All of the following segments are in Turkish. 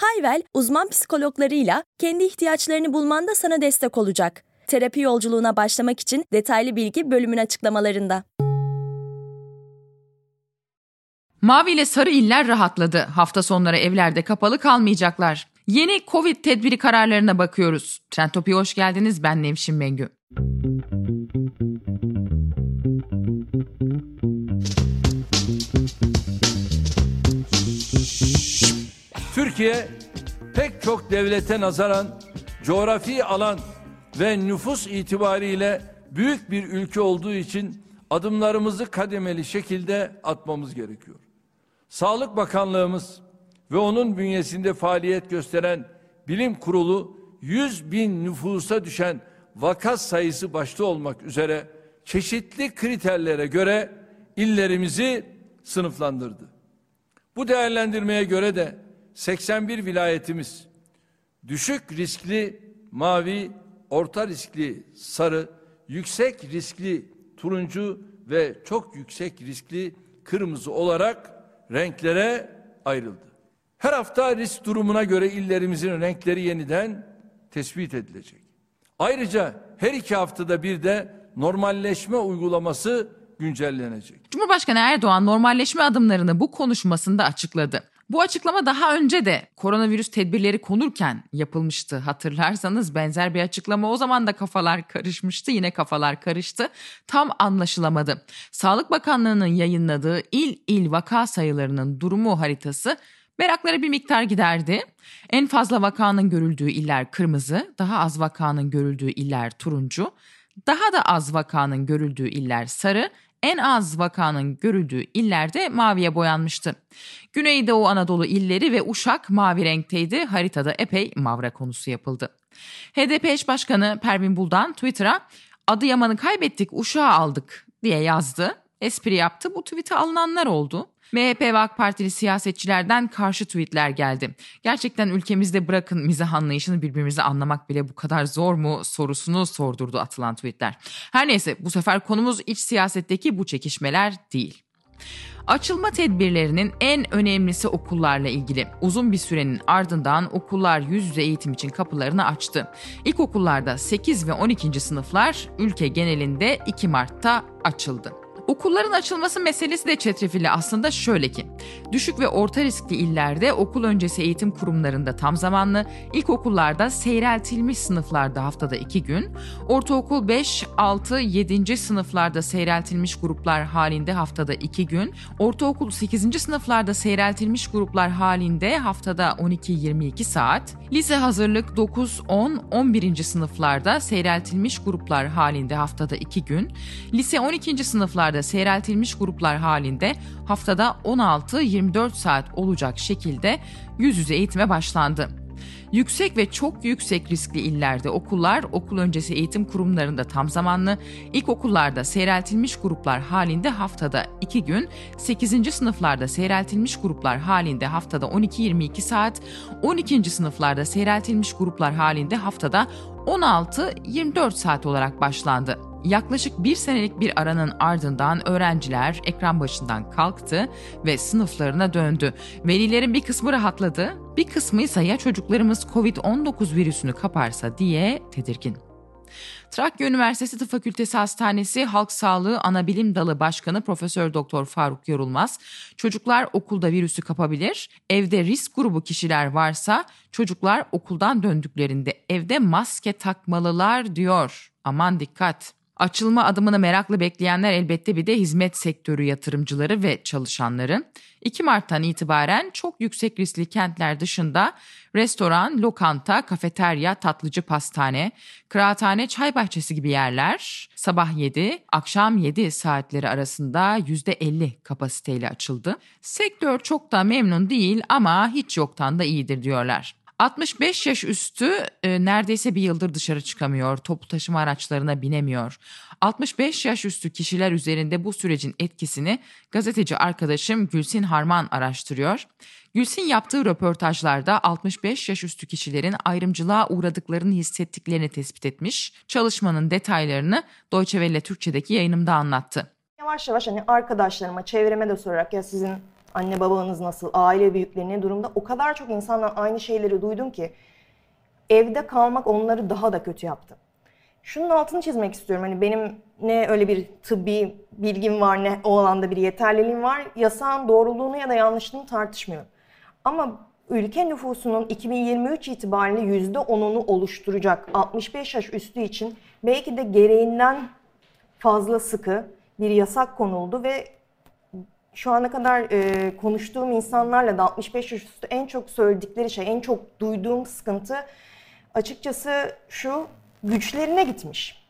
Hayvel, uzman psikologlarıyla kendi ihtiyaçlarını bulmanda sana destek olacak. Terapi yolculuğuna başlamak için detaylı bilgi bölümün açıklamalarında. Mavi ile sarı iller rahatladı. Hafta sonları evlerde kapalı kalmayacaklar. Yeni Covid tedbiri kararlarına bakıyoruz. Trendtopi'ye hoş geldiniz. Ben Nevşin Mengü. Türkiye pek çok devlete nazaran coğrafi alan ve nüfus itibariyle büyük bir ülke olduğu için adımlarımızı kademeli şekilde atmamız gerekiyor. Sağlık Bakanlığımız ve onun bünyesinde faaliyet gösteren bilim kurulu 100 bin nüfusa düşen vaka sayısı başta olmak üzere çeşitli kriterlere göre illerimizi sınıflandırdı. Bu değerlendirmeye göre de 81 vilayetimiz düşük riskli mavi, orta riskli sarı, yüksek riskli turuncu ve çok yüksek riskli kırmızı olarak renklere ayrıldı. Her hafta risk durumuna göre illerimizin renkleri yeniden tespit edilecek. Ayrıca her iki haftada bir de normalleşme uygulaması güncellenecek. Cumhurbaşkanı Erdoğan normalleşme adımlarını bu konuşmasında açıkladı. Bu açıklama daha önce de koronavirüs tedbirleri konurken yapılmıştı. Hatırlarsanız benzer bir açıklama o zaman da kafalar karışmıştı. Yine kafalar karıştı. Tam anlaşılamadı. Sağlık Bakanlığı'nın yayınladığı il il vaka sayılarının durumu haritası merakları bir miktar giderdi. En fazla vakanın görüldüğü iller kırmızı, daha az vakanın görüldüğü iller turuncu, daha da az vakanın görüldüğü iller sarı, en az vakanın görüldüğü illerde maviye boyanmıştı. Güneydoğu Anadolu illeri ve Uşak mavi renkteydi. Haritada epey mavra konusu yapıldı. HDP eş başkanı Pervin Buldan Twitter'a Adıyaman'ı kaybettik, Uşak'ı aldık diye yazdı. Espri yaptı. Bu tweet'e alınanlar oldu. MHP ve AK Partili siyasetçilerden karşı tweetler geldi. Gerçekten ülkemizde bırakın mizah anlayışını birbirimizi anlamak bile bu kadar zor mu sorusunu sordurdu atılan tweetler. Her neyse bu sefer konumuz iç siyasetteki bu çekişmeler değil. Açılma tedbirlerinin en önemlisi okullarla ilgili. Uzun bir sürenin ardından okullar yüz yüze eğitim için kapılarını açtı. İlkokullarda 8 ve 12. sınıflar ülke genelinde 2 Mart'ta açıldı. Okulların açılması meselesi de çetrefilli aslında şöyle ki. Düşük ve orta riskli illerde okul öncesi eğitim kurumlarında tam zamanlı, ilkokullarda seyreltilmiş sınıflarda haftada 2 gün, ortaokul 5, 6, 7. sınıflarda seyreltilmiş gruplar halinde haftada 2 gün, ortaokul 8. sınıflarda seyreltilmiş gruplar halinde haftada 12-22 saat, lise hazırlık 9, 10, 11. sınıflarda seyreltilmiş gruplar halinde haftada 2 gün, lise 12. sınıflarda da seyreltilmiş gruplar halinde haftada 16-24 saat olacak şekilde yüz yüze eğitime başlandı. Yüksek ve çok yüksek riskli illerde okullar okul öncesi eğitim kurumlarında tam zamanlı, ilkokullarda seyreltilmiş gruplar halinde haftada 2 gün, 8. sınıflarda seyreltilmiş gruplar halinde haftada 12-22 saat, 12. sınıflarda seyreltilmiş gruplar halinde haftada 16-24 saat olarak başlandı. Yaklaşık bir senelik bir aranın ardından öğrenciler ekran başından kalktı ve sınıflarına döndü. Velilerin bir kısmı rahatladı, bir kısmı ise ya çocuklarımız Covid-19 virüsünü kaparsa diye tedirgin. Trakya Üniversitesi Tıp Fakültesi Hastanesi Halk Sağlığı Anabilim Dalı Başkanı Profesör Doktor Faruk Yorulmaz, çocuklar okulda virüsü kapabilir, evde risk grubu kişiler varsa çocuklar okuldan döndüklerinde evde maske takmalılar diyor. Aman dikkat. Açılma adımını merakla bekleyenler elbette bir de hizmet sektörü yatırımcıları ve çalışanları. 2 Mart'tan itibaren çok yüksek riskli kentler dışında restoran, lokanta, kafeterya, tatlıcı pastane, kıraathane, çay bahçesi gibi yerler sabah 7, akşam 7 saatleri arasında %50 kapasiteyle açıldı. Sektör çok da memnun değil ama hiç yoktan da iyidir diyorlar. 65 yaş üstü e, neredeyse bir yıldır dışarı çıkamıyor, toplu taşıma araçlarına binemiyor. 65 yaş üstü kişiler üzerinde bu sürecin etkisini gazeteci arkadaşım Gülsin Harman araştırıyor. Gülsin yaptığı röportajlarda 65 yaş üstü kişilerin ayrımcılığa uğradıklarını hissettiklerini tespit etmiş. Çalışmanın detaylarını Deutsche Welle Türkçe'deki yayınımda anlattı. Yavaş yavaş hani arkadaşlarıma, çevreme de sorarak ya sizin anne babanız nasıl, aile büyükleri ne durumda o kadar çok insandan aynı şeyleri duydum ki evde kalmak onları daha da kötü yaptı. Şunun altını çizmek istiyorum. Hani benim ne öyle bir tıbbi bilgim var ne o alanda bir yeterliliğim var. Yasağın doğruluğunu ya da yanlışlığını tartışmıyorum. Ama ülke nüfusunun 2023 itibariyle %10'unu oluşturacak 65 yaş üstü için belki de gereğinden fazla sıkı bir yasak konuldu ve şu ana kadar e, konuştuğum insanlarla da 65 yaş üstü en çok söyledikleri şey, en çok duyduğum sıkıntı açıkçası şu güçlerine gitmiş.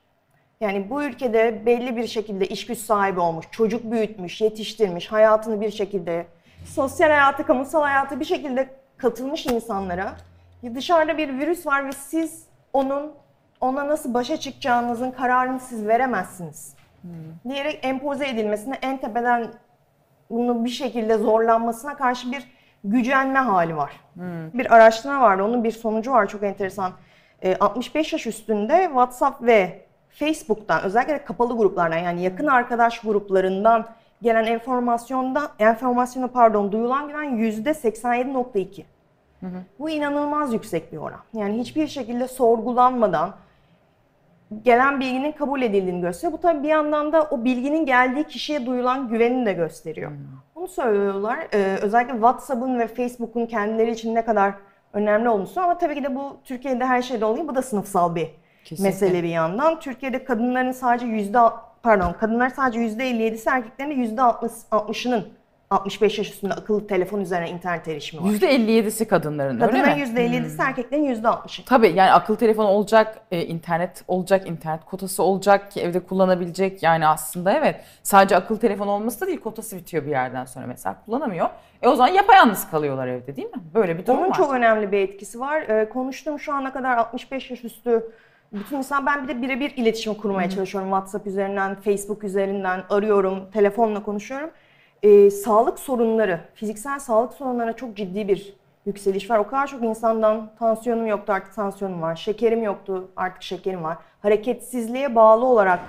Yani bu ülkede belli bir şekilde iş güç sahibi olmuş, çocuk büyütmüş, yetiştirmiş, hayatını bir şekilde, sosyal hayatı, kamusal hayatı bir şekilde katılmış insanlara dışarıda bir virüs var ve siz onun ona nasıl başa çıkacağınızın kararını siz veremezsiniz. Hmm. Diyerek empoze edilmesine en tepeden bunu bir şekilde zorlanmasına karşı bir gücenme hali var. Hmm. Bir araştırma vardı, onun bir sonucu var çok enteresan. 65 ee, yaş üstünde WhatsApp ve Facebook'tan özellikle kapalı gruplardan yani yakın arkadaş gruplarından gelen enformasyonda enformasyonu pardon duyulan güven yüzde 87.2. Bu inanılmaz yüksek bir oran. Yani hiçbir şekilde sorgulanmadan gelen bilginin kabul edildiğini gösteriyor. Bu tabii bir yandan da o bilginin geldiği kişiye duyulan güvenini de gösteriyor. Hmm. Bunu söylüyorlar. Ee, özellikle WhatsApp'ın ve Facebook'un kendileri için ne kadar önemli olduğunu ama tabii ki de bu Türkiye'de her şeyde oluyor. Bu da sınıfsal bir Kesinlikle. mesele bir yandan. Türkiye'de kadınların sadece yüzde pardon kadınlar sadece yüzde 57'si erkeklerin de yüzde 60'ının 65 yaş üstünde akıllı telefon üzerine internet erişimi var. %57'si kadınların Kadınların öyle mi? %57'si hmm. erkeklerin %60'ı. Tabii yani akıllı telefon olacak, e, internet olacak, internet kotası olacak ki evde kullanabilecek. Yani aslında evet sadece akıllı telefon olması da değil kotası bitiyor bir yerden sonra mesela kullanamıyor. E o zaman yapayalnız kalıyorlar evde değil mi? Böyle bir durum Onun var. çok önemli bir etkisi var. E, konuştuğum şu ana kadar 65 yaş üstü bütün insan ben bir de birebir iletişim kurmaya çalışıyorum. WhatsApp üzerinden, Facebook üzerinden arıyorum, telefonla konuşuyorum e, sağlık sorunları, fiziksel sağlık sorunlarına çok ciddi bir yükseliş var. O kadar çok insandan tansiyonum yoktu artık tansiyonum var, şekerim yoktu artık şekerim var. Hareketsizliğe bağlı olarak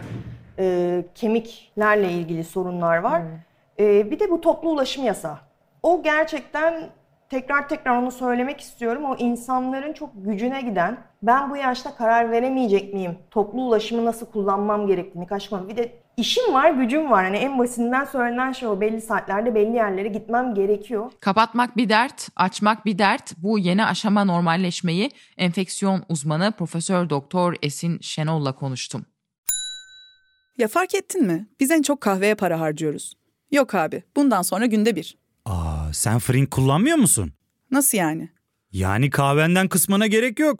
e, kemiklerle ilgili sorunlar var. Hmm. E, bir de bu toplu ulaşım yasağı. O gerçekten tekrar tekrar onu söylemek istiyorum. O insanların çok gücüne giden, ben bu yaşta karar veremeyecek miyim? Toplu ulaşımı nasıl kullanmam gerektiğini kaçmam. Bir de işim var, gücüm var. Hani en basitinden söylenen şey o belli saatlerde belli yerlere gitmem gerekiyor. Kapatmak bir dert, açmak bir dert. Bu yeni aşama normalleşmeyi enfeksiyon uzmanı Profesör Doktor Esin Şenol'la konuştum. Ya fark ettin mi? Biz en çok kahveye para harcıyoruz. Yok abi, bundan sonra günde bir. Aa, sen Frink kullanmıyor musun? Nasıl yani? Yani kahvenden kısmına gerek yok.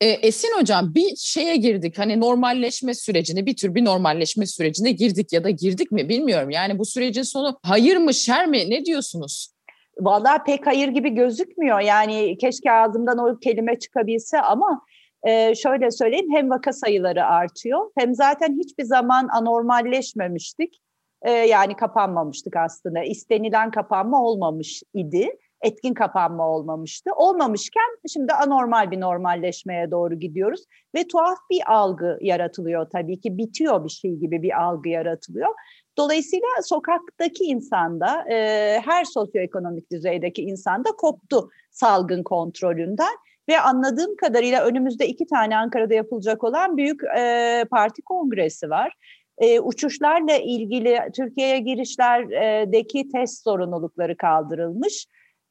E, Esin Hocam bir şeye girdik hani normalleşme sürecine bir tür bir normalleşme sürecine girdik ya da girdik mi bilmiyorum. Yani bu sürecin sonu hayır mı şer mi ne diyorsunuz? Vallahi pek hayır gibi gözükmüyor. Yani keşke ağzımdan o kelime çıkabilse ama e, şöyle söyleyeyim hem vaka sayıları artıyor hem zaten hiçbir zaman anormalleşmemiştik. E, yani kapanmamıştık aslında. İstenilen kapanma olmamış idi etkin kapanma olmamıştı. Olmamışken şimdi anormal bir normalleşmeye doğru gidiyoruz ve tuhaf bir algı yaratılıyor tabii ki bitiyor bir şey gibi bir algı yaratılıyor. Dolayısıyla sokaktaki insanda, e, her sosyoekonomik düzeydeki insanda koptu salgın kontrolünden. Ve anladığım kadarıyla önümüzde iki tane Ankara'da yapılacak olan büyük e, parti kongresi var. E, uçuşlarla ilgili Türkiye'ye girişlerdeki test sorumlulukları kaldırılmış.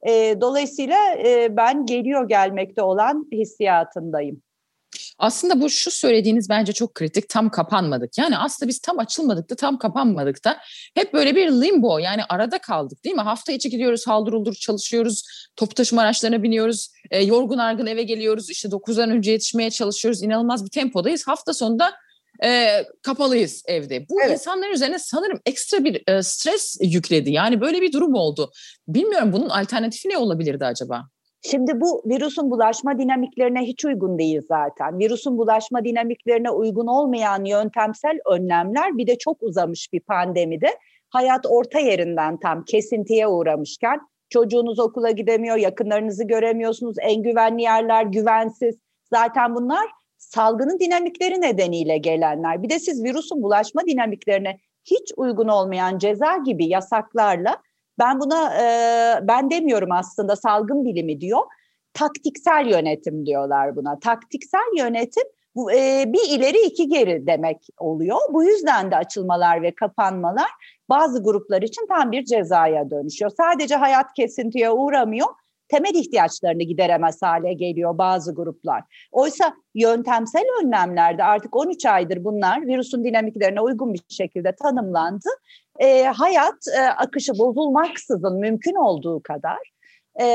E, dolayısıyla e, ben geliyor gelmekte olan hissiyatındayım. Aslında bu şu söylediğiniz bence çok kritik. Tam kapanmadık. Yani aslında biz tam açılmadık da tam kapanmadık da hep böyle bir limbo yani arada kaldık değil mi? Hafta içi gidiyoruz haldır uldur çalışıyoruz. Toplu taşıma araçlarına biniyoruz. E, yorgun argın eve geliyoruz. İşte 9'dan önce yetişmeye çalışıyoruz. İnanılmaz bir tempodayız. Hafta sonunda e, kapalıyız evde. Bu evet. insanların üzerine sanırım ekstra bir e, stres yükledi. Yani böyle bir durum oldu. Bilmiyorum bunun alternatifi ne olabilirdi acaba? Şimdi bu virüsün bulaşma dinamiklerine hiç uygun değil zaten. Virüsün bulaşma dinamiklerine uygun olmayan yöntemsel önlemler bir de çok uzamış bir pandemide hayat orta yerinden tam kesintiye uğramışken çocuğunuz okula gidemiyor, yakınlarınızı göremiyorsunuz, en güvenli yerler güvensiz. Zaten bunlar salgının dinamikleri nedeniyle gelenler. Bir de siz virüsün bulaşma dinamiklerine hiç uygun olmayan ceza gibi yasaklarla ben buna e, ben demiyorum aslında salgın bilimi diyor. Taktiksel yönetim diyorlar buna. Taktiksel yönetim bu e, bir ileri iki geri demek oluyor. Bu yüzden de açılmalar ve kapanmalar bazı gruplar için tam bir cezaya dönüşüyor. Sadece hayat kesintiye uğramıyor temel ihtiyaçlarını gideremez hale geliyor bazı gruplar. Oysa yöntemsel önlemlerde artık 13 aydır bunlar virüsün dinamiklerine uygun bir şekilde tanımlandı. E, hayat e, akışı bozulmaksızın mümkün olduğu kadar e,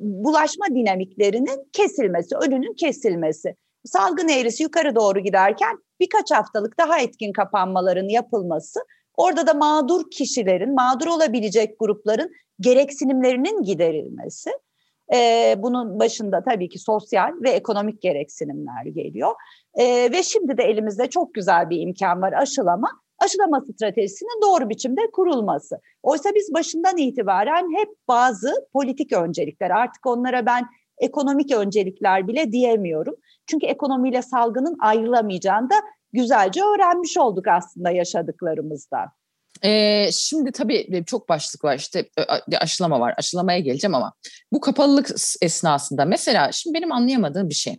bulaşma dinamiklerinin kesilmesi, önünün kesilmesi. Salgın eğrisi yukarı doğru giderken birkaç haftalık daha etkin kapanmaların yapılması Orada da mağdur kişilerin, mağdur olabilecek grupların gereksinimlerinin giderilmesi. Bunun başında tabii ki sosyal ve ekonomik gereksinimler geliyor. Ve şimdi de elimizde çok güzel bir imkan var aşılama. Aşılama stratejisinin doğru biçimde kurulması. Oysa biz başından itibaren hep bazı politik öncelikler, artık onlara ben ekonomik öncelikler bile diyemiyorum. Çünkü ekonomiyle salgının ayrılamayacağını da güzelce öğrenmiş olduk aslında yaşadıklarımızda. Ee, şimdi tabii çok başlık var işte aşılama var aşılamaya geleceğim ama bu kapalılık esnasında mesela şimdi benim anlayamadığım bir şey.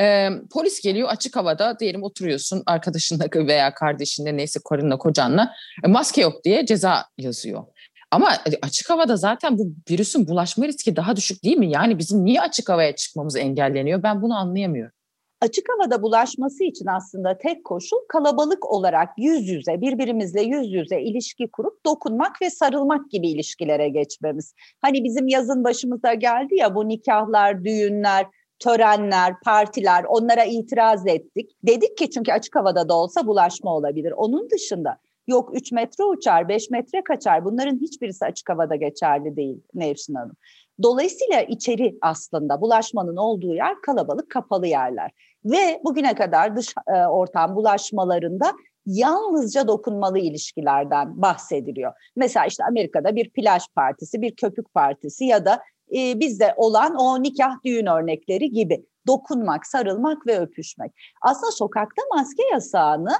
Ee, polis geliyor açık havada diyelim oturuyorsun arkadaşınla veya kardeşinle neyse karınla kocanla e, maske yok diye ceza yazıyor. Ama e, açık havada zaten bu virüsün bulaşma riski daha düşük değil mi? Yani bizim niye açık havaya çıkmamız engelleniyor? Ben bunu anlayamıyorum açık havada bulaşması için aslında tek koşul kalabalık olarak yüz yüze, birbirimizle yüz yüze ilişki kurup dokunmak ve sarılmak gibi ilişkilere geçmemiz. Hani bizim yazın başımıza geldi ya bu nikahlar, düğünler, törenler, partiler onlara itiraz ettik. Dedik ki çünkü açık havada da olsa bulaşma olabilir. Onun dışında yok 3 metre uçar, 5 metre kaçar bunların hiçbirisi açık havada geçerli değil Nevşin Hanım. Dolayısıyla içeri aslında bulaşmanın olduğu yer kalabalık kapalı yerler. Ve bugüne kadar dış e, ortam bulaşmalarında yalnızca dokunmalı ilişkilerden bahsediliyor. Mesela işte Amerika'da bir plaj partisi, bir köpük partisi ya da e, bizde olan o nikah düğün örnekleri gibi dokunmak, sarılmak ve öpüşmek. Aslında sokakta maske yasağını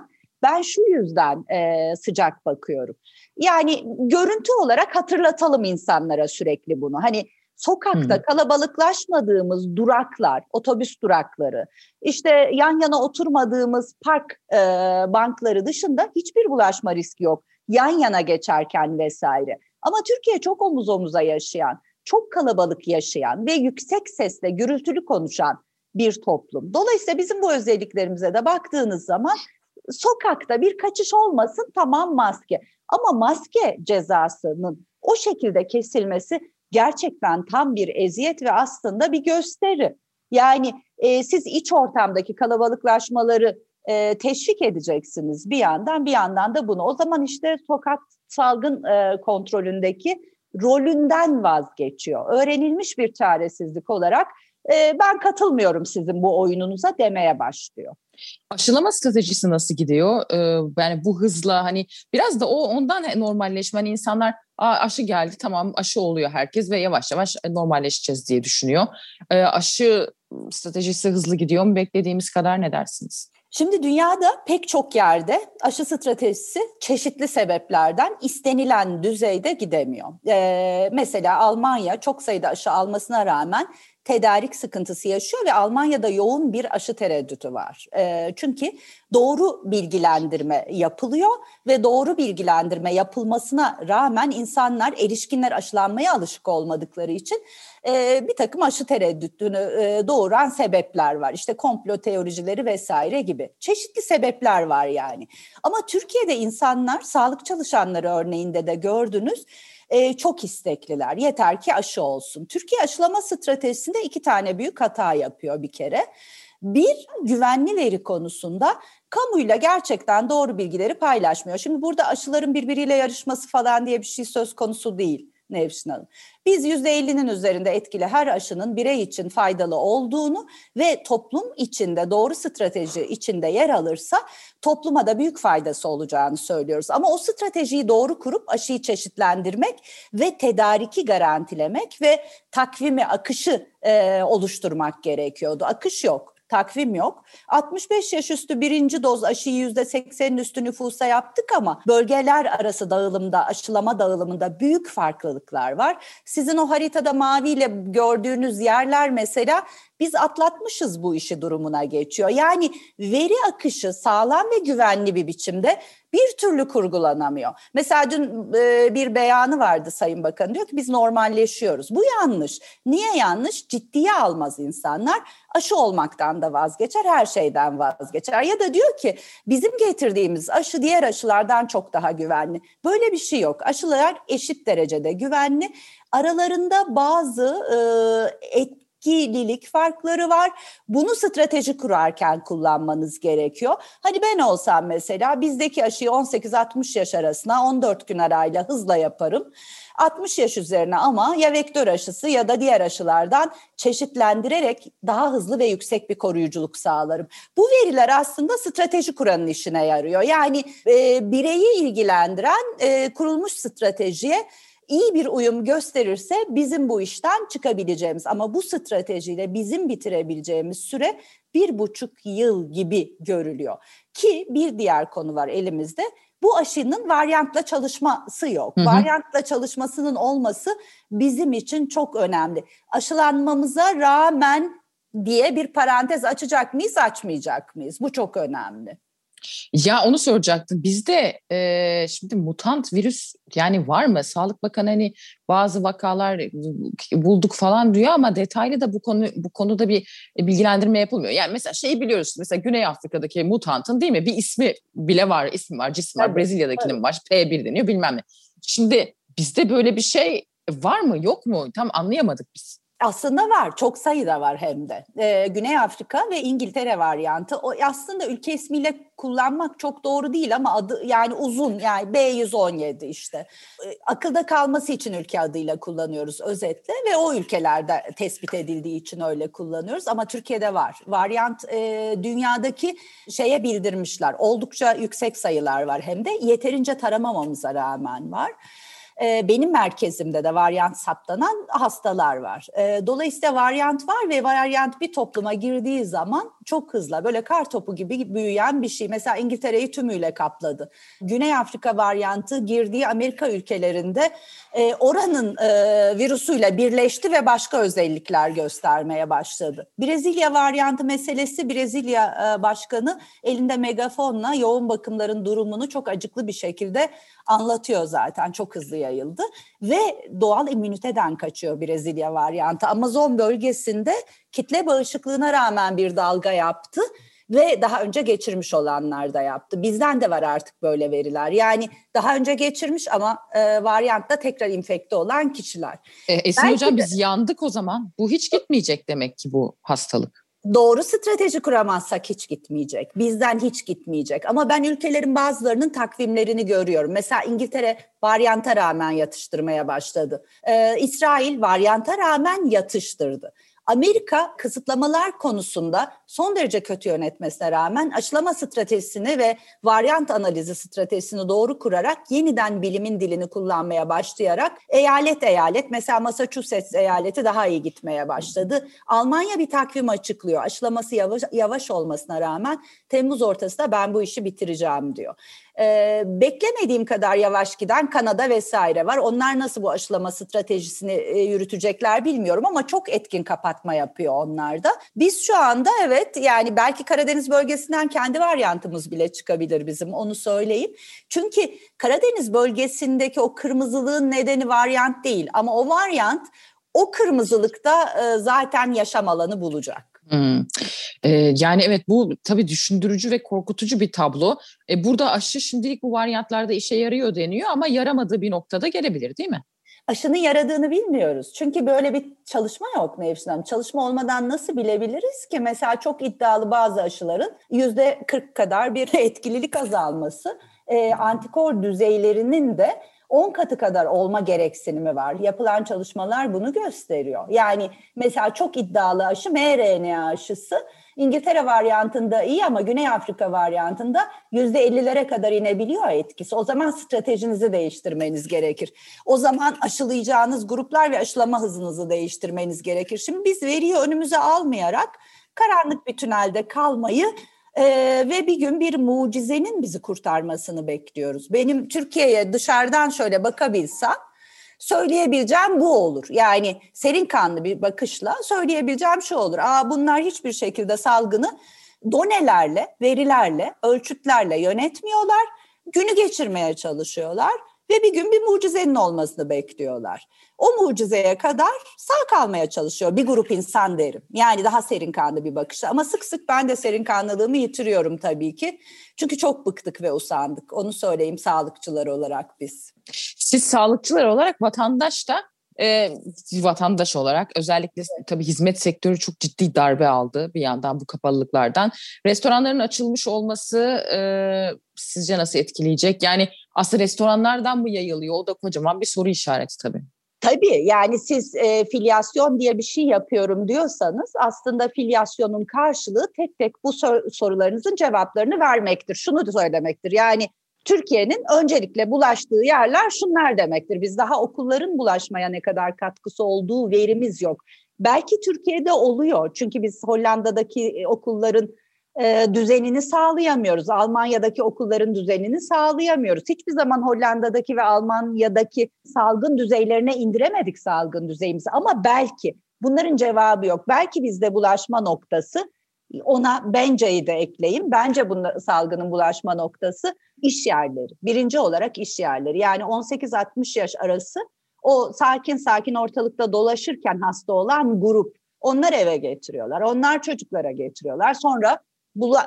ben şu yüzden e, sıcak bakıyorum. Yani görüntü olarak hatırlatalım insanlara sürekli bunu. Hani sokakta hmm. kalabalıklaşmadığımız duraklar, otobüs durakları, işte yan yana oturmadığımız park e, bankları dışında hiçbir bulaşma riski yok. Yan yana geçerken vesaire. Ama Türkiye çok omuz omuza yaşayan, çok kalabalık yaşayan ve yüksek sesle gürültülü konuşan bir toplum. Dolayısıyla bizim bu özelliklerimize de baktığınız zaman sokakta bir kaçış olmasın tamam maske. Ama maske cezasının o şekilde kesilmesi gerçekten tam bir eziyet ve aslında bir gösteri. Yani e, siz iç ortamdaki kalabalıklaşmaları e, teşvik edeceksiniz bir yandan bir yandan da bunu. O zaman işte sokak salgın e, kontrolündeki rolünden vazgeçiyor. Öğrenilmiş bir çaresizlik olarak e, ben katılmıyorum sizin bu oyununuza demeye başlıyor. Aşılama stratejisi nasıl gidiyor? Ee, yani bu hızla hani biraz da o ondan normalleşme. Hani insanlar Aa, aşı geldi tamam aşı oluyor herkes ve yavaş yavaş normalleşeceğiz diye düşünüyor. Ee, aşı stratejisi hızlı gidiyor mu beklediğimiz kadar ne dersiniz? Şimdi dünyada pek çok yerde aşı stratejisi çeşitli sebeplerden istenilen düzeyde gidemiyor. Ee, mesela Almanya çok sayıda aşı almasına rağmen tedarik sıkıntısı yaşıyor ve Almanya'da yoğun bir aşı tereddütü var. E, çünkü doğru bilgilendirme yapılıyor ve doğru bilgilendirme yapılmasına rağmen insanlar, erişkinler aşılanmaya alışık olmadıkları için e, bir takım aşı tereddütünü e, doğuran sebepler var. İşte komplo teorijileri vesaire gibi. Çeşitli sebepler var yani. Ama Türkiye'de insanlar, sağlık çalışanları örneğinde de gördünüz, e, çok istekliler. Yeter ki aşı olsun. Türkiye aşılama stratejisinde iki tane büyük hata yapıyor bir kere. Bir, güvenli veri konusunda kamuyla gerçekten doğru bilgileri paylaşmıyor. Şimdi burada aşıların birbiriyle yarışması falan diye bir şey söz konusu değil. Nevşin Hanım. Biz %50'nin üzerinde etkili her aşının birey için faydalı olduğunu ve toplum içinde doğru strateji içinde yer alırsa topluma da büyük faydası olacağını söylüyoruz. Ama o stratejiyi doğru kurup aşıyı çeşitlendirmek ve tedariki garantilemek ve takvimi, akışı e, oluşturmak gerekiyordu. Akış yok takvim yok. 65 yaş üstü birinci doz aşıyı yüzde 80'in üstü nüfusa yaptık ama bölgeler arası dağılımda, aşılama dağılımında büyük farklılıklar var. Sizin o haritada maviyle gördüğünüz yerler mesela biz atlatmışız bu işi durumuna geçiyor. Yani veri akışı sağlam ve güvenli bir biçimde bir türlü kurgulanamıyor. Mesela dün e, bir beyanı vardı Sayın Bakan diyor ki biz normalleşiyoruz. Bu yanlış. Niye yanlış? Ciddiye almaz insanlar. Aşı olmaktan da vazgeçer, her şeyden vazgeçer. Ya da diyor ki bizim getirdiğimiz aşı diğer aşılardan çok daha güvenli. Böyle bir şey yok. Aşılar eşit derecede güvenli. Aralarında bazı e, et, etkililik farkları var. Bunu strateji kurarken kullanmanız gerekiyor. Hani ben olsam mesela bizdeki aşıyı 18-60 yaş arasına 14 gün arayla hızla yaparım. 60 yaş üzerine ama ya vektör aşısı ya da diğer aşılardan çeşitlendirerek daha hızlı ve yüksek bir koruyuculuk sağlarım. Bu veriler aslında strateji kuranın işine yarıyor. Yani e, bireyi ilgilendiren e, kurulmuş stratejiye iyi bir uyum gösterirse bizim bu işten çıkabileceğimiz ama bu stratejiyle bizim bitirebileceğimiz süre bir buçuk yıl gibi görülüyor. Ki bir diğer konu var elimizde. Bu aşının varyantla çalışması yok. Hı hı. Varyantla çalışmasının olması bizim için çok önemli. Aşılanmamıza rağmen diye bir parantez açacak mıyız, açmayacak mıyız? Bu çok önemli. Ya onu soracaktım. Bizde e, şimdi mutant virüs yani var mı? Sağlık Bakanı hani bazı vakalar bulduk falan diyor ama detaylı da bu konu bu konuda bir bilgilendirme yapılmıyor. Yani mesela şeyi biliyoruz. Mesela Güney Afrika'daki mutantın değil mi? Bir ismi bile var, ismi var, cismi var. Evet, Brezilya'dakinin evet. var. P1 deniyor bilmem ne. Şimdi bizde böyle bir şey var mı yok mu? Tam anlayamadık biz. Aslında var, çok sayıda var hem de. Ee, Güney Afrika ve İngiltere varyantı. O aslında ülke ismiyle kullanmak çok doğru değil ama adı yani uzun yani B117 işte. Ee, akılda kalması için ülke adıyla kullanıyoruz özetle ve o ülkelerde tespit edildiği için öyle kullanıyoruz ama Türkiye'de var. Varyant e, dünyadaki şeye bildirmişler. Oldukça yüksek sayılar var hem de yeterince taramamamıza rağmen var. Ee, benim merkezimde de varyant saptanan hastalar var. Ee, dolayısıyla varyant var ve varyant bir topluma girdiği zaman çok hızlı böyle kar topu gibi büyüyen bir şey. Mesela İngiltere'yi tümüyle kapladı. Güney Afrika varyantı girdiği Amerika ülkelerinde e, oranın e, virüsüyle birleşti ve başka özellikler göstermeye başladı. Brezilya varyantı meselesi Brezilya e, başkanı elinde megafonla yoğun bakımların durumunu çok acıklı bir şekilde anlatıyor zaten çok hızlı yayıldı ve doğal immüniteden kaçıyor Brezilya varyantı. Amazon bölgesinde kitle bağışıklığına rağmen bir dalga yaptı ve daha önce geçirmiş olanlar da yaptı. Bizden de var artık böyle veriler. Yani daha önce geçirmiş ama e, varyantta tekrar infekte olan kişiler. E, Esin Belki Hocam de, biz yandık o zaman. Bu hiç gitmeyecek demek ki bu hastalık doğru strateji kuramazsak hiç gitmeyecek. Bizden hiç gitmeyecek. Ama ben ülkelerin bazılarının takvimlerini görüyorum. Mesela İngiltere varyanta rağmen yatıştırmaya başladı. Ee, İsrail varyanta rağmen yatıştırdı. Amerika kısıtlamalar konusunda son derece kötü yönetmesine rağmen aşılama stratejisini ve varyant analizi stratejisini doğru kurarak yeniden bilimin dilini kullanmaya başlayarak eyalet eyalet mesela Massachusetts eyaleti daha iyi gitmeye başladı. Almanya bir takvim açıklıyor. Aşılaması yavaş, yavaş olmasına rağmen Temmuz ortasında ben bu işi bitireceğim diyor. Ee, beklemediğim kadar yavaş giden Kanada vesaire var. Onlar nasıl bu aşılama stratejisini e, yürütecekler bilmiyorum ama çok etkin kapatma yapıyor onlar da. Biz şu anda evet yani belki Karadeniz bölgesinden kendi varyantımız bile çıkabilir bizim onu söyleyeyim. Çünkü Karadeniz bölgesindeki o kırmızılığın nedeni varyant değil ama o varyant o kırmızılıkta e, zaten yaşam alanı bulacak. Hmm. Ee, yani evet bu tabii düşündürücü ve korkutucu bir tablo. Ee, burada aşı şimdilik bu varyantlarda işe yarıyor deniyor ama yaramadığı bir noktada gelebilir değil mi? Aşının yaradığını bilmiyoruz. Çünkü böyle bir çalışma yok Nevşin Hanım. Çalışma olmadan nasıl bilebiliriz ki? Mesela çok iddialı bazı aşıların yüzde 40 kadar bir etkililik azalması, e, antikor düzeylerinin de 10 katı kadar olma gereksinimi var. Yapılan çalışmalar bunu gösteriyor. Yani mesela çok iddialı aşı mRNA aşısı İngiltere varyantında iyi ama Güney Afrika varyantında yüzde 50'lere kadar inebiliyor etkisi. O zaman stratejinizi değiştirmeniz gerekir. O zaman aşılayacağınız gruplar ve aşılama hızınızı değiştirmeniyi gerekir. Şimdi biz veriyi önümüze almayarak karanlık bir tünelde kalmayı ee, ve bir gün bir mucizenin bizi kurtarmasını bekliyoruz. Benim Türkiye'ye dışarıdan şöyle bakabilsem söyleyebileceğim bu olur. Yani serin kanlı bir bakışla söyleyebileceğim şu olur. Aa bunlar hiçbir şekilde salgını donelerle, verilerle, ölçütlerle yönetmiyorlar. Günü geçirmeye çalışıyorlar ve bir gün bir mucizenin olmasını bekliyorlar. O mucizeye kadar sağ kalmaya çalışıyor bir grup insan derim. Yani daha serin kanlı bir bakışla ama sık sık ben de serin kanlılığımı yitiriyorum tabii ki. Çünkü çok bıktık ve usandık. Onu söyleyeyim sağlıkçılar olarak biz. Siz sağlıkçılar olarak vatandaş da e, vatandaş olarak özellikle tabii hizmet sektörü çok ciddi darbe aldı bir yandan bu kapalılıklardan. Restoranların açılmış olması e, sizce nasıl etkileyecek? Yani aslında restoranlardan mı yayılıyor? O da kocaman bir soru işareti tabii. Tabii yani siz e, filyasyon diye bir şey yapıyorum diyorsanız aslında filyasyonun karşılığı tek tek bu sor- sorularınızın cevaplarını vermektir. Şunu söylemektir yani Türkiye'nin öncelikle bulaştığı yerler şunlar demektir. Biz daha okulların bulaşmaya ne kadar katkısı olduğu verimiz yok. Belki Türkiye'de oluyor çünkü biz Hollanda'daki e, okulların e, düzenini sağlayamıyoruz. Almanya'daki okulların düzenini sağlayamıyoruz. Hiçbir zaman Hollanda'daki ve Almanya'daki salgın düzeylerine indiremedik salgın düzeyimizi ama belki bunların cevabı yok. Belki bizde bulaşma noktası ona benceyi de ekleyeyim. Bence bunun salgının bulaşma noktası iş yerleri. Birinci olarak iş yerleri. Yani 18-60 yaş arası o sakin sakin ortalıkta dolaşırken hasta olan grup. Onlar eve getiriyorlar. Onlar çocuklara getiriyorlar. Sonra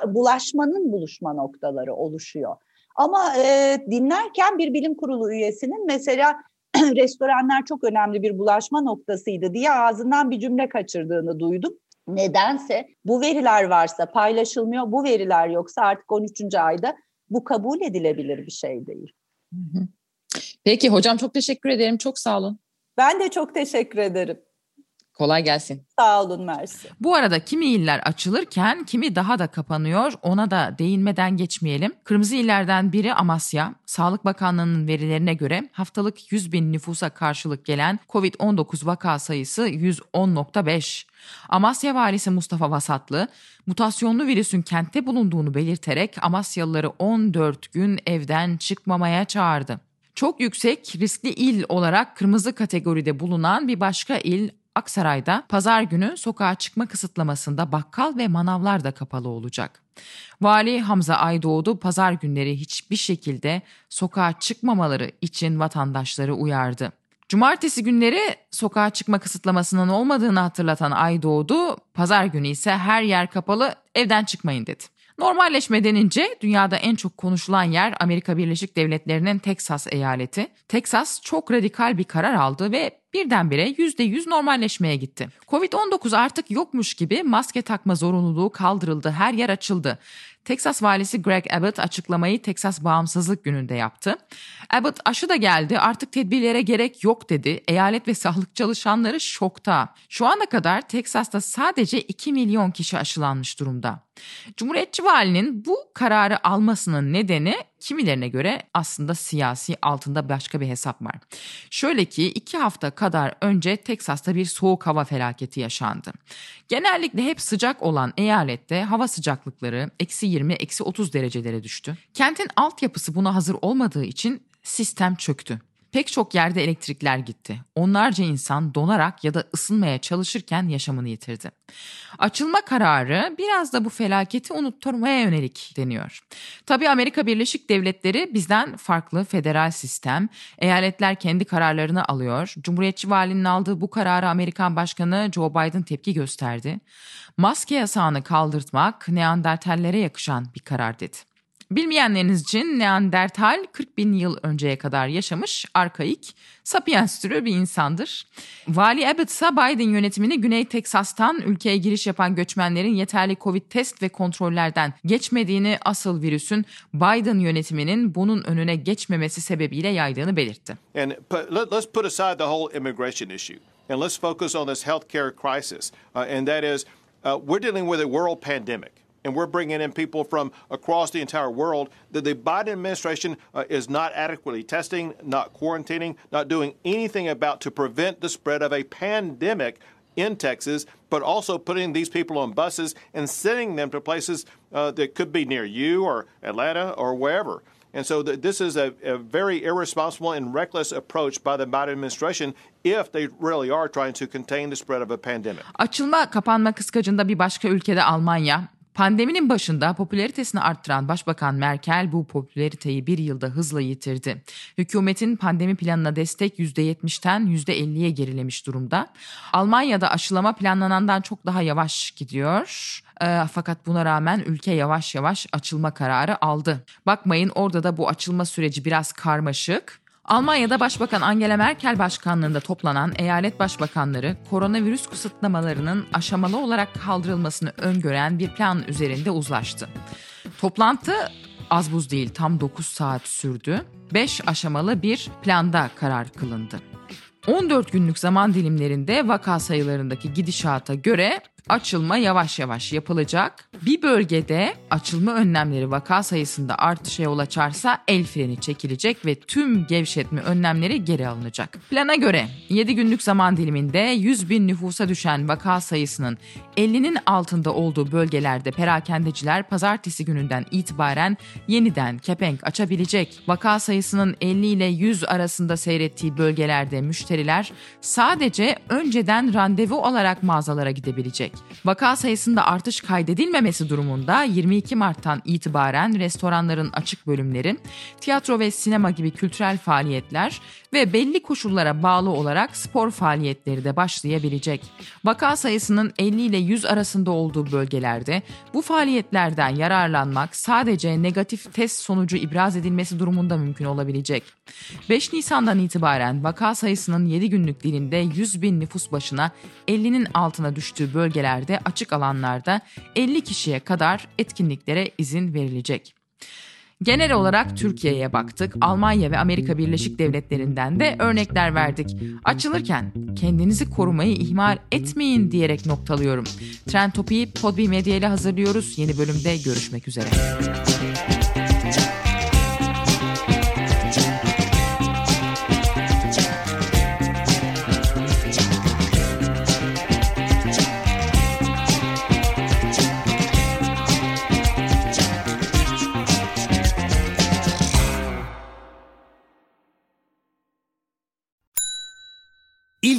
bulaşmanın buluşma noktaları oluşuyor. Ama e, dinlerken bir bilim kurulu üyesinin mesela restoranlar çok önemli bir bulaşma noktasıydı diye ağzından bir cümle kaçırdığını duydum. Nedense bu veriler varsa paylaşılmıyor, bu veriler yoksa artık 13. ayda bu kabul edilebilir bir şey değil. Peki hocam çok teşekkür ederim. Çok sağ olun. Ben de çok teşekkür ederim. Kolay gelsin. Sağ olun Mersi. Bu arada kimi iller açılırken kimi daha da kapanıyor. Ona da değinmeden geçmeyelim. Kırmızı illerden biri Amasya. Sağlık Bakanlığı'nın verilerine göre haftalık 100 bin nüfusa karşılık gelen COVID-19 vaka sayısı 110.5. Amasya valisi Mustafa Vasatlı, mutasyonlu virüsün kentte bulunduğunu belirterek Amasyalıları 14 gün evden çıkmamaya çağırdı. Çok yüksek riskli il olarak kırmızı kategoride bulunan bir başka il Aksaray'da pazar günü sokağa çıkma kısıtlamasında bakkal ve manavlar da kapalı olacak. Vali Hamza Aydoğdu pazar günleri hiçbir şekilde sokağa çıkmamaları için vatandaşları uyardı. Cumartesi günleri sokağa çıkma kısıtlamasının olmadığını hatırlatan Aydoğdu, pazar günü ise her yer kapalı, evden çıkmayın dedi. Normalleşme denince dünyada en çok konuşulan yer Amerika Birleşik Devletleri'nin Teksas eyaleti. Teksas çok radikal bir karar aldı ve birdenbire %100 normalleşmeye gitti. Covid-19 artık yokmuş gibi maske takma zorunluluğu kaldırıldı, her yer açıldı. Texas valisi Greg Abbott açıklamayı Texas Bağımsızlık Günü'nde yaptı. Abbott aşı da geldi artık tedbirlere gerek yok dedi. Eyalet ve sağlık çalışanları şokta. Şu ana kadar Texas'ta sadece 2 milyon kişi aşılanmış durumda. Cumhuriyetçi valinin bu kararı almasının nedeni kimilerine göre aslında siyasi altında başka bir hesap var. Şöyle ki iki hafta kadar önce Teksas'ta bir soğuk hava felaketi yaşandı. Genellikle hep sıcak olan eyalette hava sıcaklıkları eksi 20, eksi 30 derecelere düştü. Kentin altyapısı buna hazır olmadığı için sistem çöktü. Pek çok yerde elektrikler gitti. Onlarca insan donarak ya da ısınmaya çalışırken yaşamını yitirdi. Açılma kararı biraz da bu felaketi unutturmaya yönelik deniyor. Tabii Amerika Birleşik Devletleri bizden farklı federal sistem. Eyaletler kendi kararlarını alıyor. Cumhuriyetçi valinin aldığı bu kararı Amerikan Başkanı Joe Biden tepki gösterdi. Maske yasağını kaldırtmak Neandertallere yakışan bir karar dedi. Bilmeyenleriniz için Neandertal 40 bin yıl önceye kadar yaşamış arkaik sapiens türü bir insandır. Vali Abbott ise Biden yönetimini Güney Teksas'tan ülkeye giriş yapan göçmenlerin yeterli Covid test ve kontrollerden geçmediğini asıl virüsün Biden yönetiminin bunun önüne geçmemesi sebebiyle yaydığını belirtti. And let's put aside the whole immigration issue and let's focus on this healthcare crisis uh, and that is uh, we're dealing with a world pandemic. And we're bringing in people from across the entire world. That the Biden administration uh, is not adequately testing, not quarantining, not doing anything about to prevent the spread of a pandemic in Texas, but also putting these people on buses and sending them to places uh, that could be near you or Atlanta or wherever. And so th- this is a, a, very irresponsible and reckless approach by the Biden administration if they really are trying to contain the spread of a pandemic. Açılma kapanma kıskacında bir başka ülkede Almanya Pandeminin başında popülaritesini arttıran Başbakan Merkel bu popülariteyi bir yılda hızla yitirdi. Hükümetin pandemi planına destek %70'ten %50'ye gerilemiş durumda. Almanya'da aşılama planlanandan çok daha yavaş gidiyor. E, fakat buna rağmen ülke yavaş yavaş açılma kararı aldı. Bakmayın orada da bu açılma süreci biraz karmaşık. Almanya'da Başbakan Angela Merkel başkanlığında toplanan eyalet başbakanları koronavirüs kısıtlamalarının aşamalı olarak kaldırılmasını öngören bir plan üzerinde uzlaştı. Toplantı az buz değil tam 9 saat sürdü. 5 aşamalı bir planda karar kılındı. 14 günlük zaman dilimlerinde vaka sayılarındaki gidişata göre açılma yavaş yavaş yapılacak. Bir bölgede açılma önlemleri vaka sayısında artışa yol açarsa el freni çekilecek ve tüm gevşetme önlemleri geri alınacak. Plana göre 7 günlük zaman diliminde 100 bin nüfusa düşen vaka sayısının 50'nin altında olduğu bölgelerde perakendeciler pazartesi gününden itibaren yeniden kepenk açabilecek. Vaka sayısının 50 ile 100 arasında seyrettiği bölgelerde müşteriler sadece önceden randevu alarak mağazalara gidebilecek edilecek. Vaka sayısında artış kaydedilmemesi durumunda 22 Mart'tan itibaren restoranların açık bölümleri, tiyatro ve sinema gibi kültürel faaliyetler ve belli koşullara bağlı olarak spor faaliyetleri de başlayabilecek. Vaka sayısının 50 ile 100 arasında olduğu bölgelerde bu faaliyetlerden yararlanmak sadece negatif test sonucu ibraz edilmesi durumunda mümkün olabilecek. 5 Nisan'dan itibaren vaka sayısının 7 günlük dilinde 100 bin nüfus başına 50'nin altına düştüğü bölgelerde açık alanlarda 50 kişiye kadar etkinliklere izin verilecek. Genel olarak Türkiye'ye baktık. Almanya ve Amerika Birleşik Devletleri'nden de örnekler verdik. Açılırken kendinizi korumayı ihmal etmeyin diyerek noktalıyorum. Trend Topi'yi Podbi Medya ile hazırlıyoruz. Yeni bölümde görüşmek üzere.